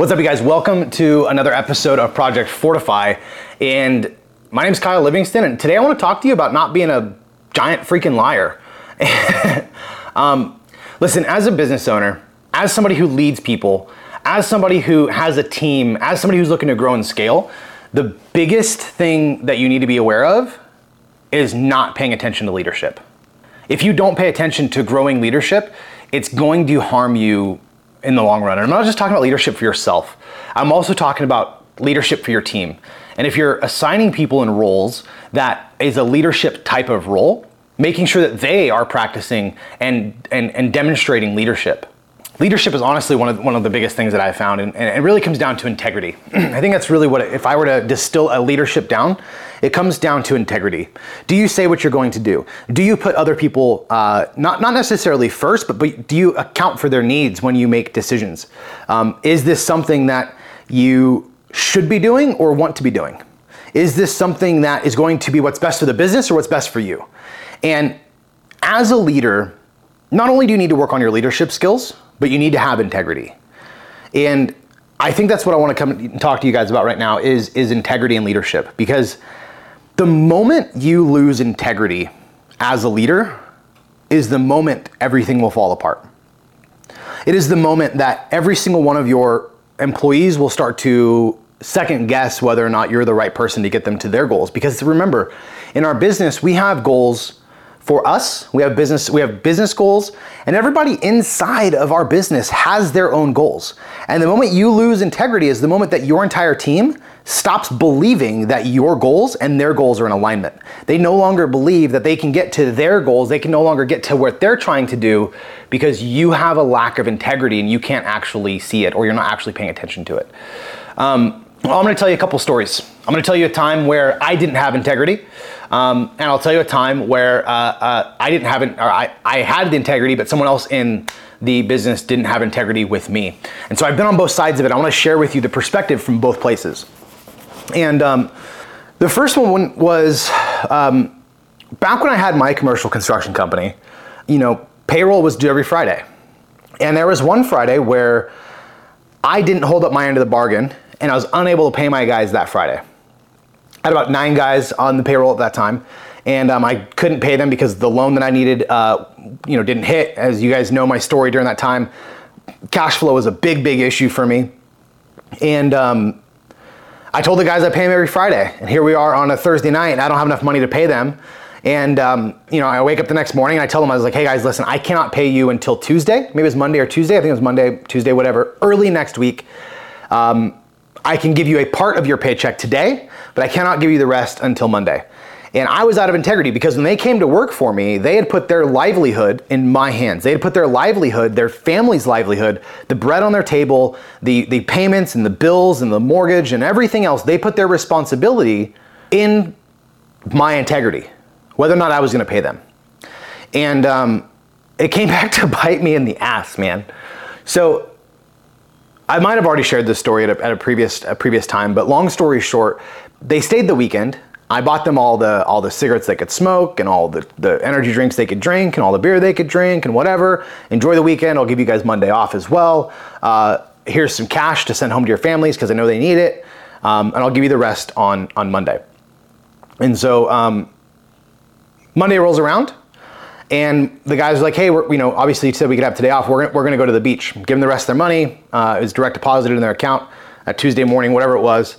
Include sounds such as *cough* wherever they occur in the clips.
What's up, you guys? Welcome to another episode of Project Fortify. And my name is Kyle Livingston, and today I want to talk to you about not being a giant freaking liar. *laughs* um, listen, as a business owner, as somebody who leads people, as somebody who has a team, as somebody who's looking to grow and scale, the biggest thing that you need to be aware of is not paying attention to leadership. If you don't pay attention to growing leadership, it's going to harm you in the long run. And I'm not just talking about leadership for yourself, I'm also talking about leadership for your team. And if you're assigning people in roles that is a leadership type of role, making sure that they are practicing and, and, and demonstrating leadership. Leadership is honestly one of, one of the biggest things that I've found, and, and it really comes down to integrity. *clears throat* I think that's really what, if I were to distill a leadership down, it comes down to integrity. Do you say what you're going to do? Do you put other people, uh, not, not necessarily first, but, but do you account for their needs when you make decisions? Um, is this something that you should be doing or want to be doing? Is this something that is going to be what's best for the business or what's best for you? And as a leader, not only do you need to work on your leadership skills, but you need to have integrity. And I think that's what I want to come and talk to you guys about right now is, is integrity and leadership because the moment you lose integrity as a leader is the moment everything will fall apart. It is the moment that every single one of your employees will start to second guess whether or not you're the right person to get them to their goals. Because remember, in our business, we have goals for us we have business we have business goals and everybody inside of our business has their own goals. And the moment you lose integrity is the moment that your entire team stops believing that your goals and their goals are in alignment. They no longer believe that they can get to their goals. They can no longer get to what they're trying to do because you have a lack of integrity and you can't actually see it or you're not actually paying attention to it. Um, well, I'm going to tell you a couple stories. I'm going to tell you a time where I didn't have integrity, um, and I'll tell you a time where uh, uh, I didn't have it, or I, I had the integrity, but someone else in the business didn't have integrity with me. And so I've been on both sides of it. I want to share with you the perspective from both places. And um, the first one was um, back when I had my commercial construction company. You know, payroll was due every Friday, and there was one Friday where I didn't hold up my end of the bargain and I was unable to pay my guys that Friday. I had about nine guys on the payroll at that time, and um, I couldn't pay them because the loan that I needed, uh, you know, didn't hit. As you guys know, my story during that time, cash flow was a big, big issue for me, and um, I told the guys I pay them every Friday, and here we are on a Thursday night, and I don't have enough money to pay them. And um, you know, I wake up the next morning and I tell them I was like, "Hey guys, listen, I cannot pay you until Tuesday. Maybe it's Monday or Tuesday. I think it was Monday, Tuesday, whatever. Early next week. Um, I can give you a part of your paycheck today, but I cannot give you the rest until Monday. And I was out of integrity because when they came to work for me, they had put their livelihood in my hands. They had put their livelihood, their family's livelihood, the bread on their table, the, the payments and the bills and the mortgage and everything else, they put their responsibility in my integrity, whether or not I was going to pay them. And um, it came *laughs* back to bite me in the ass, man. So I might have already shared this story at a, at a previous a previous time, but long story short, they stayed the weekend. I bought them all the all the cigarettes they could smoke and all the, the energy drinks they could drink and all the beer they could drink and whatever. Enjoy the weekend. I'll give you guys Monday off as well. Uh, here's some cash to send home to your families because I know they need it, um, and I'll give you the rest on on Monday. And so um, Monday rolls around. And the guys were like, hey, you know, obviously you said we could have today off. We're gonna, we're gonna go to the beach. Give them the rest of their money. Uh, it was direct deposited in their account Tuesday morning, whatever it was.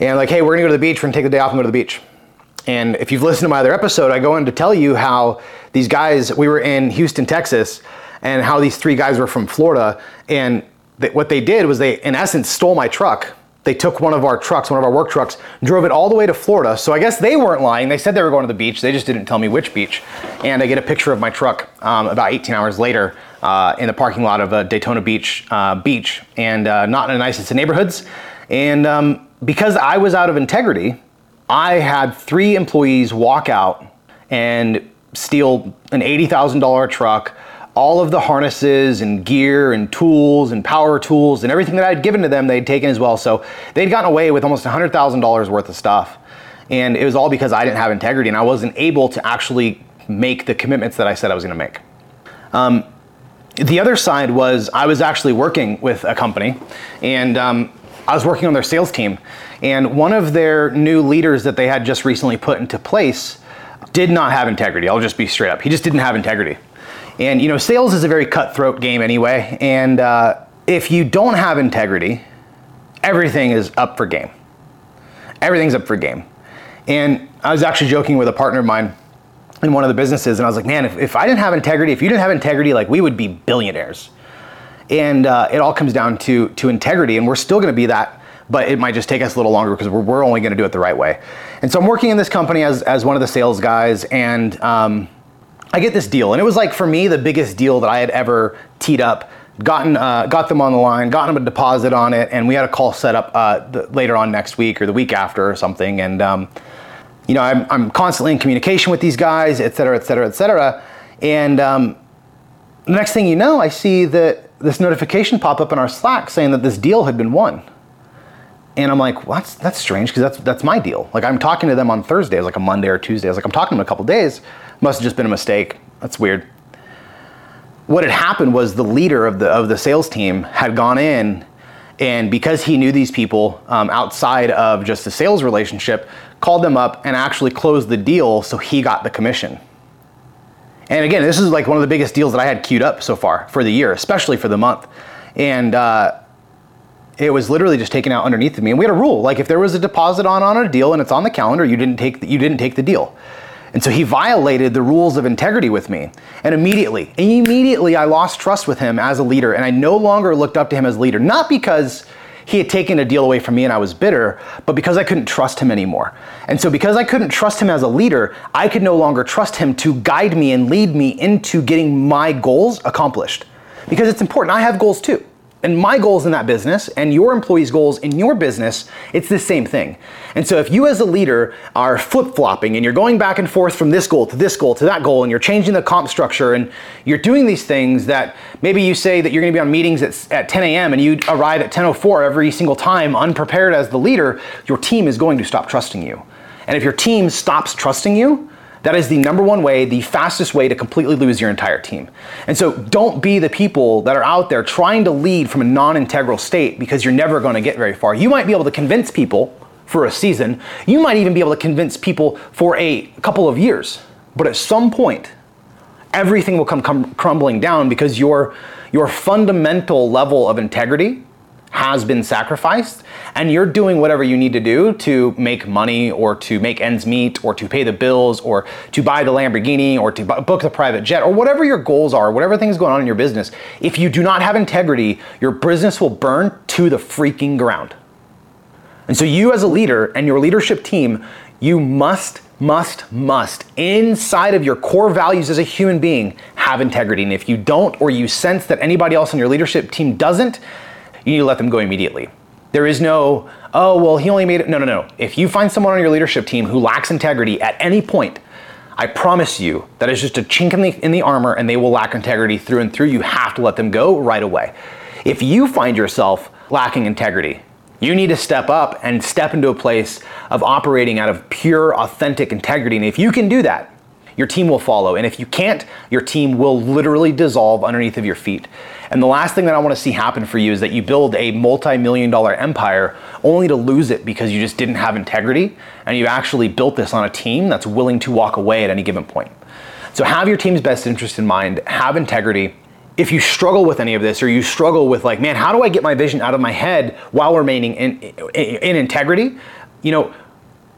And like, hey, we're gonna go to the beach. We're gonna take the day off and go to the beach. And if you've listened to my other episode, I go in to tell you how these guys, we were in Houston, Texas, and how these three guys were from Florida. And th- what they did was they, in essence, stole my truck they took one of our trucks, one of our work trucks, drove it all the way to Florida. So I guess they weren't lying. They said they were going to the beach. They just didn't tell me which beach. And I get a picture of my truck um, about 18 hours later uh, in the parking lot of a Daytona Beach uh, beach, and uh, not in the nicest of neighborhoods. And um, because I was out of integrity, I had three employees walk out and steal an $80,000 truck all of the harnesses and gear and tools and power tools and everything that I'd given to them, they'd taken as well. So they'd gotten away with almost $100,000 worth of stuff. And it was all because I didn't have integrity and I wasn't able to actually make the commitments that I said I was going to make. Um, the other side was I was actually working with a company, and um, I was working on their sales team, and one of their new leaders that they had just recently put into place did not have integrity. I'll just be straight up. He just didn't have integrity. And you know, sales is a very cutthroat game anyway, and uh, if you don't have integrity, everything is up for game. Everything's up for game. And I was actually joking with a partner of mine in one of the businesses, and I was like, man, if, if I didn't have integrity, if you didn't have integrity, like we would be billionaires. And uh, it all comes down to to integrity, and we're still going to be that, but it might just take us a little longer because we're, we're only going to do it the right way. And so I'm working in this company as as one of the sales guys, and um, I get this deal, and it was like for me the biggest deal that I had ever teed up. Gotten uh, got them on the line, got them a deposit on it, and we had a call set up uh, the, later on next week or the week after or something, and. Um, you know, I'm, I'm constantly in communication with these guys, et cetera, et cetera, et cetera. And um, the next thing you know, I see that this notification pop up in our Slack saying that this deal had been won. And I'm like, well, that's, that's strange because that's, that's my deal. Like I'm talking to them on Thursday, like a Monday or Tuesday. I was like, I'm talking to them a couple days. Must have just been a mistake. That's weird. What had happened was the leader of the, of the sales team had gone in and because he knew these people um, outside of just a sales relationship, called them up and actually closed the deal so he got the commission. And again, this is like one of the biggest deals that I had queued up so far for the year, especially for the month. And uh, it was literally just taken out underneath of me. And we had a rule, like if there was a deposit on on a deal and it's on the calendar, you didn't take the, you didn't take the deal. And so he violated the rules of integrity with me. And immediately, immediately I lost trust with him as a leader and I no longer looked up to him as leader, not because he had taken a deal away from me and I was bitter, but because I couldn't trust him anymore. And so, because I couldn't trust him as a leader, I could no longer trust him to guide me and lead me into getting my goals accomplished. Because it's important, I have goals too and my goals in that business and your employees' goals in your business, it's the same thing. And so if you as a leader are flip-flopping and you're going back and forth from this goal to this goal to that goal and you're changing the comp structure and you're doing these things that maybe you say that you're gonna be on meetings at, at 10 a.m. and you arrive at 10.04 every single time unprepared as the leader, your team is going to stop trusting you. And if your team stops trusting you, that is the number one way, the fastest way to completely lose your entire team. And so don't be the people that are out there trying to lead from a non integral state because you're never going to get very far. You might be able to convince people for a season, you might even be able to convince people for a couple of years. But at some point, everything will come, crumbling down because your, your fundamental level of integrity has been sacrificed and you're doing whatever you need to do to make money or to make ends meet or to pay the bills or to buy the Lamborghini or to book the private jet or whatever your goals are, whatever things going on in your business, if you do not have integrity, your business will burn to the freaking ground. And so you as a leader and your leadership team, you must must, must, inside of your core values as a human being, have integrity. And if you don't, or you sense that anybody else on your leadership team doesn't, you need to let them go immediately. There is no, oh, well, he only made it. No, no, no. If you find someone on your leadership team who lacks integrity at any point, I promise you that is just a chink in the, in the armor and they will lack integrity through and through. You have to let them go right away. If you find yourself lacking integrity, you need to step up and step into a place of operating out of pure, authentic integrity. And if you can do that, your team will follow. And if you can't, your team will literally dissolve underneath of your feet. And the last thing that I want to see happen for you is that you build a multi million dollar empire only to lose it because you just didn't have integrity and you actually built this on a team that's willing to walk away at any given point. So have your team's best interest in mind, have integrity. If you struggle with any of this or you struggle with like, man, how do I get my vision out of my head while remaining in, in, in integrity? You know,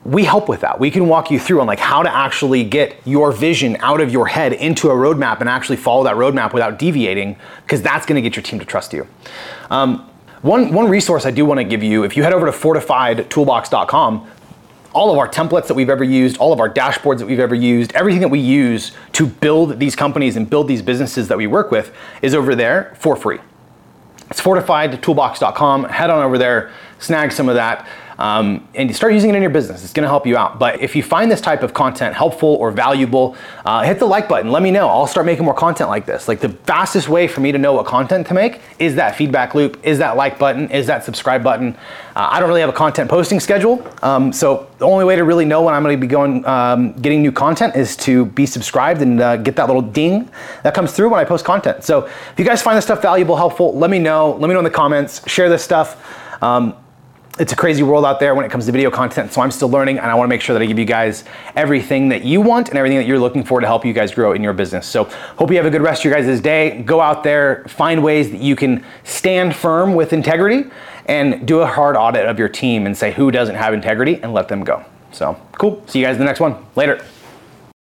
we help with that. We can walk you through on like how to actually get your vision out of your head into a roadmap and actually follow that roadmap without deviating, because that's going to get your team to trust you. Um, one, one resource I do want to give you, if you head over to fortifiedtoolbox.com, all of our templates that we've ever used, all of our dashboards that we've ever used, everything that we use to build these companies and build these businesses that we work with is over there for free. It's fortifiedtoolbox.com. Head on over there, snag some of that. Um, and you start using it in your business. It's going to help you out. But if you find this type of content helpful or valuable, uh, hit the like button. Let me know. I'll start making more content like this. Like the fastest way for me to know what content to make is that feedback loop, is that like button, is that subscribe button. Uh, I don't really have a content posting schedule, um, so the only way to really know when I'm going to be going um, getting new content is to be subscribed and uh, get that little ding that comes through when I post content. So if you guys find this stuff valuable, helpful, let me know. Let me know in the comments. Share this stuff. Um, it's a crazy world out there when it comes to video content, so I'm still learning and I wanna make sure that I give you guys everything that you want and everything that you're looking for to help you guys grow in your business. So hope you have a good rest of your guys' day. Go out there, find ways that you can stand firm with integrity and do a hard audit of your team and say who doesn't have integrity and let them go. So cool, see you guys in the next one. Later.